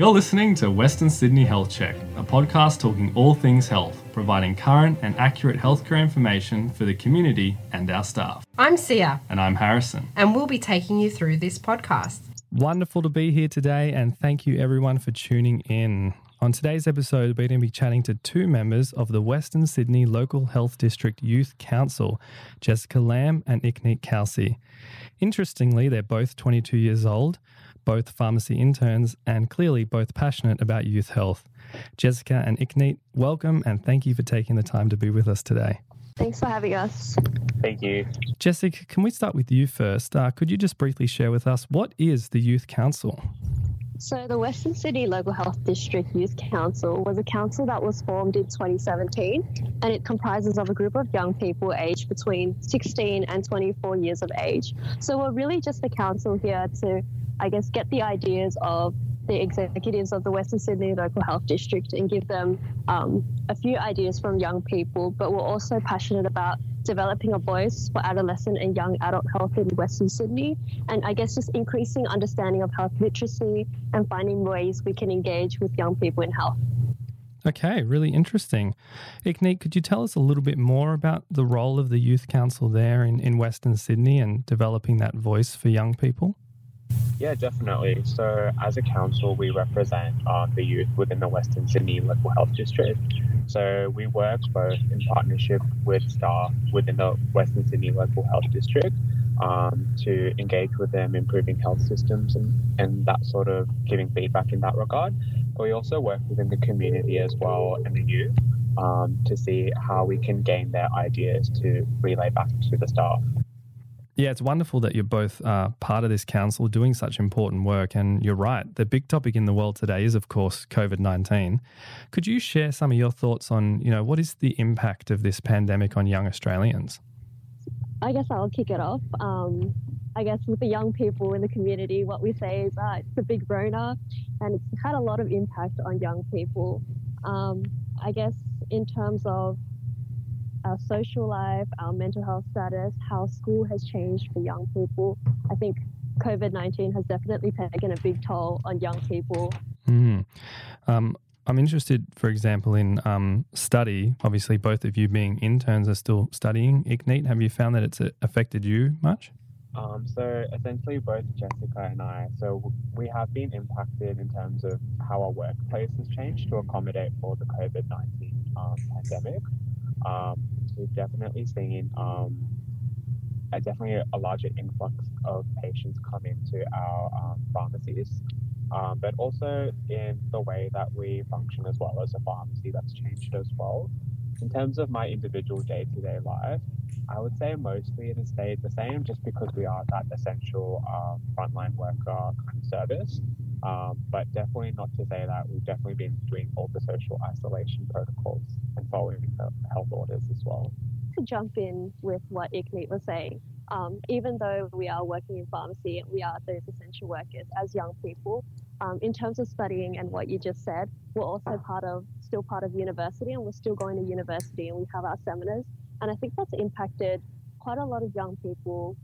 You're listening to Western Sydney Health Check, a podcast talking all things health, providing current and accurate healthcare information for the community and our staff. I'm Sia, And I'm Harrison. and we'll be taking you through this podcast. Wonderful to be here today, and thank you everyone for tuning in. On today's episode, we're going to be chatting to two members of the Western Sydney Local Health District Youth Council, Jessica Lamb and Ikneet Kalsi. Interestingly, they're both 22 years old, both pharmacy interns, and clearly both passionate about youth health. Jessica and Ikneet, welcome and thank you for taking the time to be with us today. Thanks for having us. Thank you. Jessica, can we start with you first? Uh, could you just briefly share with us what is the Youth Council? So, the Western Sydney Local Health District Youth Council was a council that was formed in 2017 and it comprises of a group of young people aged between 16 and 24 years of age. So, we're really just a council here to, I guess, get the ideas of the executives of the Western Sydney Local Health District and give them um, a few ideas from young people. But we're also passionate about developing a voice for adolescent and young adult health in Western Sydney, and I guess just increasing understanding of health literacy and finding ways we can engage with young people in health. Okay, really interesting. Ikneet, could you tell us a little bit more about the role of the Youth Council there in, in Western Sydney and developing that voice for young people? Yeah, definitely. So, as a council, we represent um, the youth within the Western Sydney Local Health District. So, we work both in partnership with staff within the Western Sydney Local Health District um, to engage with them, improving health systems and, and that sort of giving feedback in that regard. But we also work within the community as well and the youth um, to see how we can gain their ideas to relay back to the staff. Yeah, it's wonderful that you're both uh, part of this council doing such important work. And you're right, the big topic in the world today is, of course, COVID 19. Could you share some of your thoughts on, you know, what is the impact of this pandemic on young Australians? I guess I'll kick it off. Um, I guess with the young people in the community, what we say is uh, it's a big Rona and it's had a lot of impact on young people. Um, I guess in terms of our social life, our mental health status, how school has changed for young people. I think COVID 19 has definitely taken a big toll on young people. Mm. Um, I'm interested, for example, in um, study. Obviously, both of you being interns are still studying. Ikneet, have you found that it's uh, affected you much? Um, so essentially, both Jessica and I, so we have been impacted in terms of how our workplace has changed to accommodate for the COVID 19 um, pandemic. Um, we've definitely seen um, a, definitely a larger influx of patients come into our um, pharmacies, um, but also in the way that we function as well as a pharmacy, that's changed as well. In terms of my individual day to day life, I would say mostly it has stayed the same just because we are that essential um, frontline worker kind of service. Um, but definitely not to say that we've definitely been doing all the social isolation protocols and following health orders as well. To jump in with what Ikneet was saying, um, even though we are working in pharmacy and we are those essential workers as young people, um, in terms of studying and what you just said, we're also part of, still part of university and we're still going to university and we have our seminars. And I think that's impacted quite a lot of young people,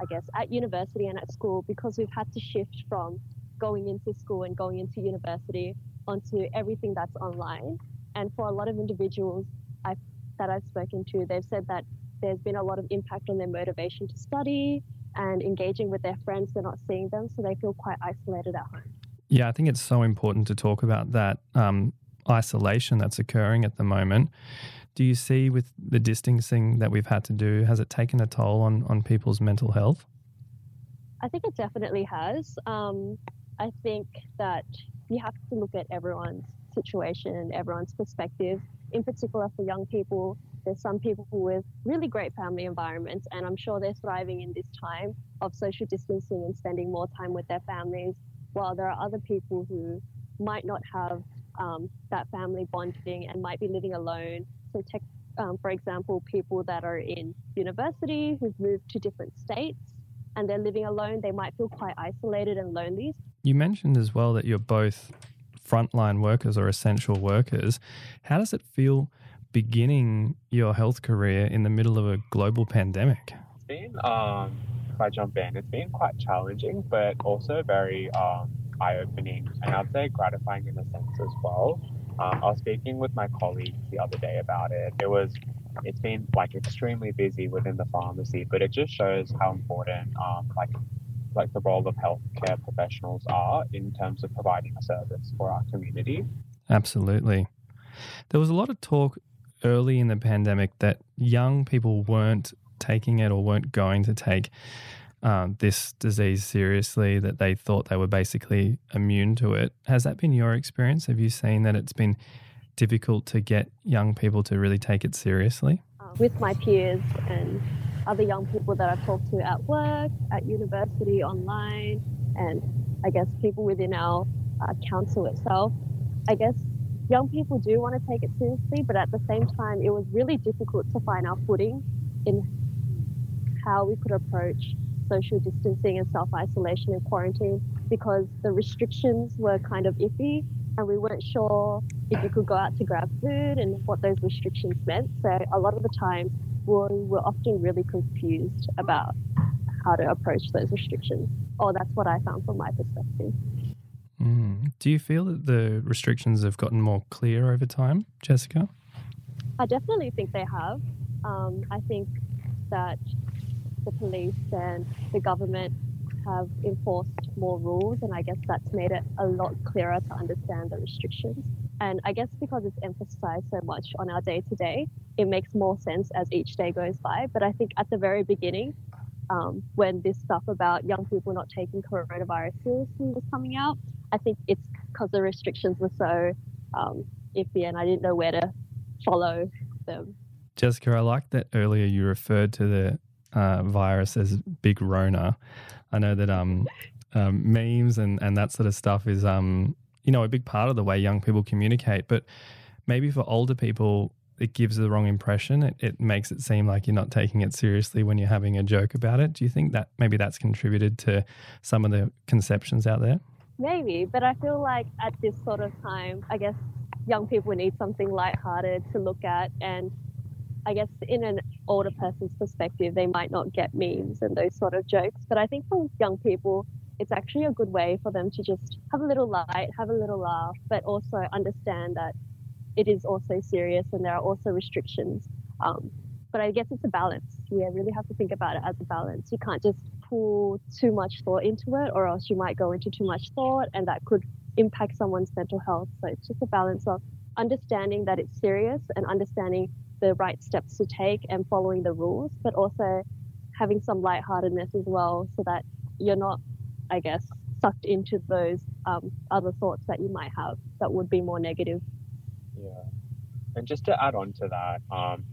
I guess, at university and at school because we've had to shift from going into school and going into university onto everything that's online. And for a lot of individuals I've, that I've spoken to, they've said that there's been a lot of impact on their motivation to study and engaging with their friends. They're not seeing them, so they feel quite isolated at home. Yeah, I think it's so important to talk about that um, isolation that's occurring at the moment. Do you see with the distancing that we've had to do, has it taken a toll on, on people's mental health? I think it definitely has. Um, I think that you have to look at everyone's situation and everyone's perspective. In particular, for young people, there's some people with really great family environments, and I'm sure they're thriving in this time of social distancing and spending more time with their families, while there are other people who might not have um, that family bonding and might be living alone. So, tech, um, for example, people that are in university who've moved to different states and they're living alone, they might feel quite isolated and lonely. You mentioned as well that you're both frontline workers or essential workers. How does it feel beginning your health career in the middle of a global pandemic? It's been, um, if I jump in, it's been quite challenging, but also very um, eye opening and I'd say gratifying in a sense as well. Um, I was speaking with my colleagues the other day about it. It was, it's been like extremely busy within the pharmacy, but it just shows how important um, like like the role of healthcare professionals are in terms of providing a service for our community. Absolutely. There was a lot of talk early in the pandemic that young people weren't taking it or weren't going to take um, this disease seriously, that they thought they were basically immune to it. Has that been your experience? Have you seen that it's been difficult to get young people to really take it seriously? With my peers and other young people that I've talked to at work, at university, online, and I guess people within our uh, council itself, I guess young people do want to take it seriously, but at the same time, it was really difficult to find our footing in how we could approach social distancing and self isolation and quarantine because the restrictions were kind of iffy and we weren't sure if you could go out to grab food and what those restrictions meant. So a lot of the time we were often really confused about how to approach those restrictions. Or that's what I found from my perspective. Mm. Do you feel that the restrictions have gotten more clear over time, Jessica? I definitely think they have. Um, I think that the police and the government have enforced more rules, and I guess that's made it a lot clearer to understand the restrictions. And I guess because it's emphasized so much on our day to day, it makes more sense as each day goes by. But I think at the very beginning, um, when this stuff about young people not taking coronavirus seriously was coming out, I think it's because the restrictions were so um, iffy and I didn't know where to follow them. Jessica, I like that earlier you referred to the uh, virus as Big Rona. I know that um, um, memes and, and that sort of stuff is um, you know a big part of the way young people communicate, but maybe for older people it gives the wrong impression. It, it makes it seem like you're not taking it seriously when you're having a joke about it. Do you think that maybe that's contributed to some of the conceptions out there? Maybe, but I feel like at this sort of time, I guess young people need something lighthearted to look at and I guess in an older person's perspective, they might not get memes and those sort of jokes. But I think for young people, it's actually a good way for them to just have a little light, have a little laugh, but also understand that it is also serious and there are also restrictions. Um, but I guess it's a balance. You really have to think about it as a balance. You can't just pull too much thought into it, or else you might go into too much thought and that could impact someone's mental health. So it's just a balance of understanding that it's serious and understanding the right steps to take and following the rules, but also having some lightheartedness as well so that you're not, I guess, sucked into those um, other thoughts that you might have that would be more negative. Yeah. And just to add on to that, um,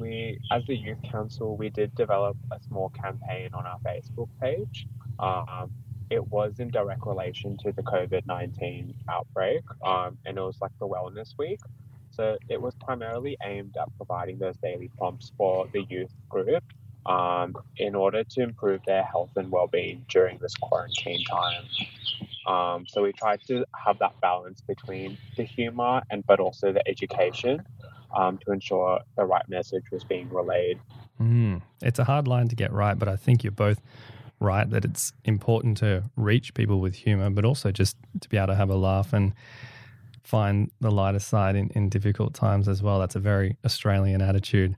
we, as the youth council, we did develop a small campaign on our Facebook page. Um, it was in direct relation to the COVID 19 outbreak, um, and it was like the Wellness Week. So it was primarily aimed at providing those daily prompts for the youth group um, in order to improve their health and well-being during this quarantine time. Um, so we tried to have that balance between the humor and but also the education um, to ensure the right message was being relayed. Mm, it's a hard line to get right, but I think you're both right that it's important to reach people with humor, but also just to be able to have a laugh and find the lighter side in, in difficult times as well. That's a very Australian attitude.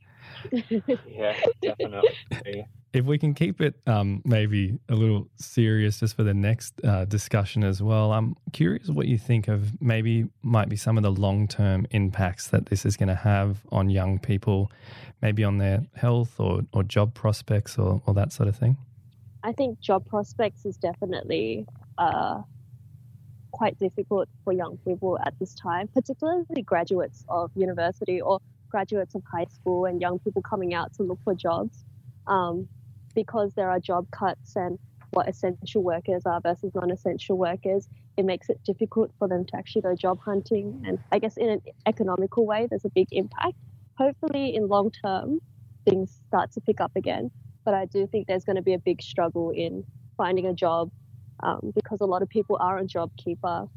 Yeah, definitely. If we can keep it um, maybe a little serious just for the next uh, discussion as well, I'm curious what you think of maybe might be some of the long term impacts that this is going to have on young people, maybe on their health or, or job prospects or, or that sort of thing. I think job prospects is definitely uh, quite difficult for young people at this time, particularly graduates of university or graduates of high school and young people coming out to look for jobs um, because there are job cuts and what essential workers are versus non essential workers. It makes it difficult for them to actually go job hunting. And I guess in an economical way, there's a big impact. Hopefully, in long term, things start to pick up again. But I do think there's going to be a big struggle in finding a job um, because a lot of people are on JobKeeper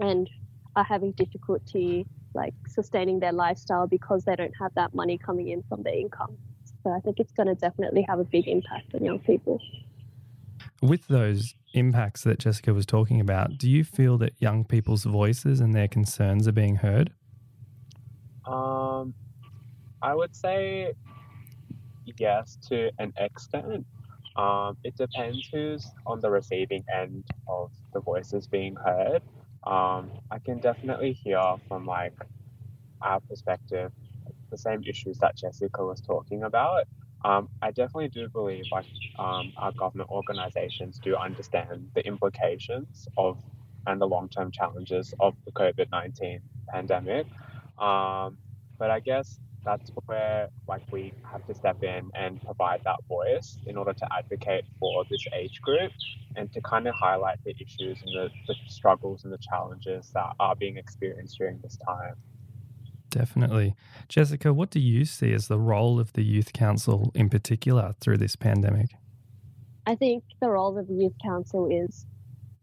and are having difficulty like sustaining their lifestyle because they don't have that money coming in from their income. So I think it's going to definitely have a big impact on young people. with those impacts that Jessica was talking about, do you feel that young people's voices and their concerns are being heard? Um, I would say yes to an extent. Um, it depends who's on the receiving end of the voices being heard. Um, I can definitely hear from like our perspective the same issues that Jessica was talking about. Um, I definitely do believe like um, our government organisations do understand the implications of and the long-term challenges of the COVID nineteen pandemic. Um, but I guess that's where like we have to step in and provide that voice in order to advocate for this age group and to kind of highlight the issues and the, the struggles and the challenges that are being experienced during this time. Definitely. Jessica, what do you see as the role of the Youth Council in particular through this pandemic? I think the role of the Youth Council is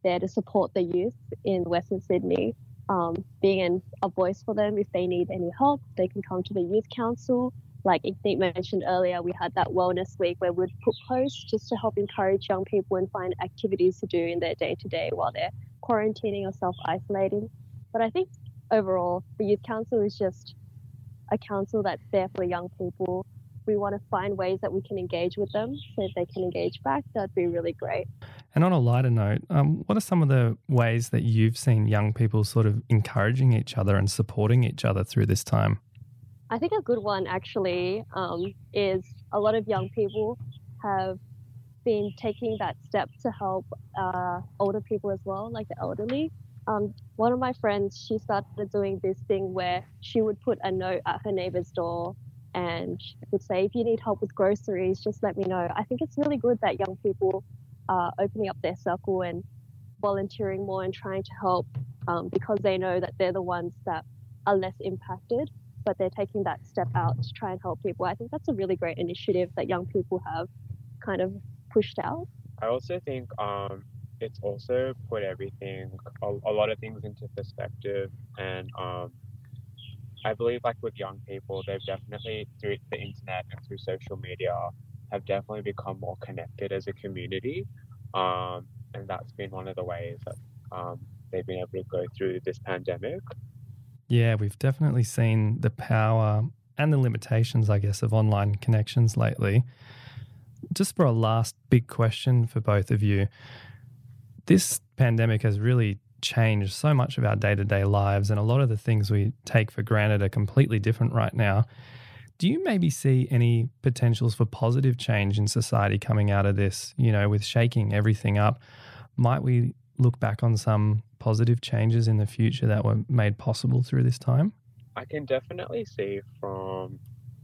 there to support the youth in Western Sydney um, being an, a voice for them if they need any help. They can come to the youth council. Like Ikneet mentioned earlier, we had that wellness week where we'd put posts just to help encourage young people and find activities to do in their day to day while they're quarantining or self isolating. But I think overall, the youth council is just a council that's there for young people we want to find ways that we can engage with them so if they can engage back that'd be really great and on a lighter note um, what are some of the ways that you've seen young people sort of encouraging each other and supporting each other through this time i think a good one actually um, is a lot of young people have been taking that step to help uh, older people as well like the elderly um, one of my friends she started doing this thing where she would put a note at her neighbor's door and would say, if you need help with groceries, just let me know. I think it's really good that young people are opening up their circle and volunteering more and trying to help um, because they know that they're the ones that are less impacted, but they're taking that step out to try and help people. I think that's a really great initiative that young people have kind of pushed out. I also think um, it's also put everything, a, a, lot of things into perspective and um, I believe like with young people, they've definitely through the internet and through social media have definitely become more connected as a community, um, and that's been one of the ways that um, they've been able to go through this pandemic. Yeah, we've definitely seen the power and the limitations, I guess, of online connections lately. Just for a last big question for both of you, this pandemic has really changed so much of our day to day lives, and a lot of the things we take for granted are completely different right now. Do you maybe see any potentials for positive change in society coming out of this? You know, with shaking everything up, might we look back on some positive changes in the future that were made possible through this time? I can definitely see from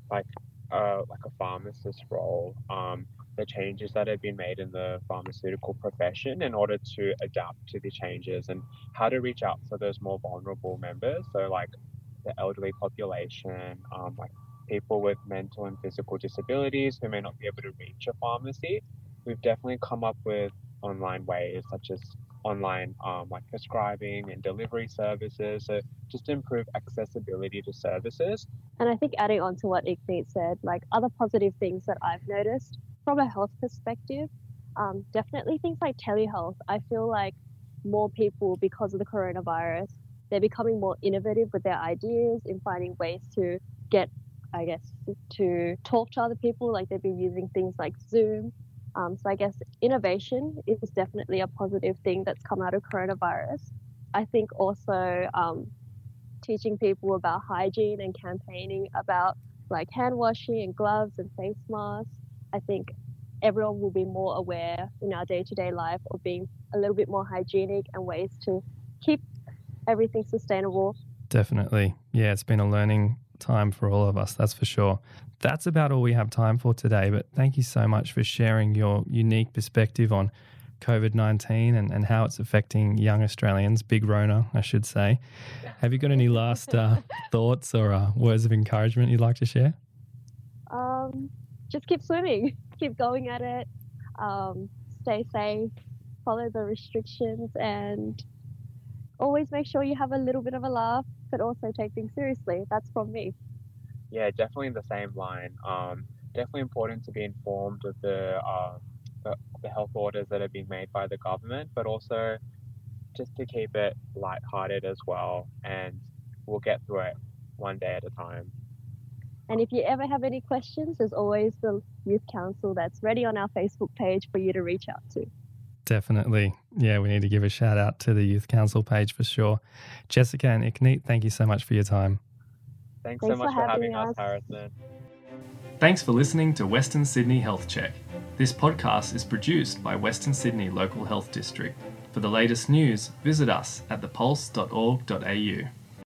like uh, like a pharmacist role, um, the changes that have been made in the pharmaceutical profession in order to adapt to the changes and how to reach out for those more vulnerable members. So, like the elderly population, um, like people with mental and physical disabilities who may not be able to reach a pharmacy. We've definitely come up with online ways such as online um, like prescribing and delivery services so just improve accessibility to services and i think adding on to what Ikneet said like other positive things that i've noticed from a health perspective, um, definitely things like telehealth. I feel like more people, because of the coronavirus, they're becoming more innovative with their ideas in finding ways to get, I guess, to talk to other people. Like they've been using things like Zoom. Um, so I guess innovation is definitely a positive thing that's come out of coronavirus. I think also um, teaching people about hygiene and campaigning about like hand washing and gloves and face masks I think everyone will be more aware in our day to day life of being a little bit more hygienic and ways to keep everything sustainable. Definitely. Yeah, it's been a learning time for all of us, that's for sure. That's about all we have time for today, but thank you so much for sharing your unique perspective on COVID 19 and, and how it's affecting young Australians, big Rona, I should say. Have you got any last uh, thoughts or uh, words of encouragement you'd like to share? Um, just keep swimming, keep going at it, um, stay safe, follow the restrictions, and always make sure you have a little bit of a laugh, but also take things seriously. That's from me. Yeah, definitely in the same line. Um, definitely important to be informed of the uh, the, the health orders that are being made by the government, but also just to keep it lighthearted as well. And we'll get through it one day at a time. And if you ever have any questions, there's always the Youth Council that's ready on our Facebook page for you to reach out to. Definitely. Yeah, we need to give a shout out to the Youth Council page for sure. Jessica and Ikneet, thank you so much for your time. Thanks, Thanks so much for for having having us, us. Harrison. Thanks for listening to Western Sydney Health Check. This podcast is produced by Western Sydney Local Health District. For the latest news, visit us at thepulse.org.au.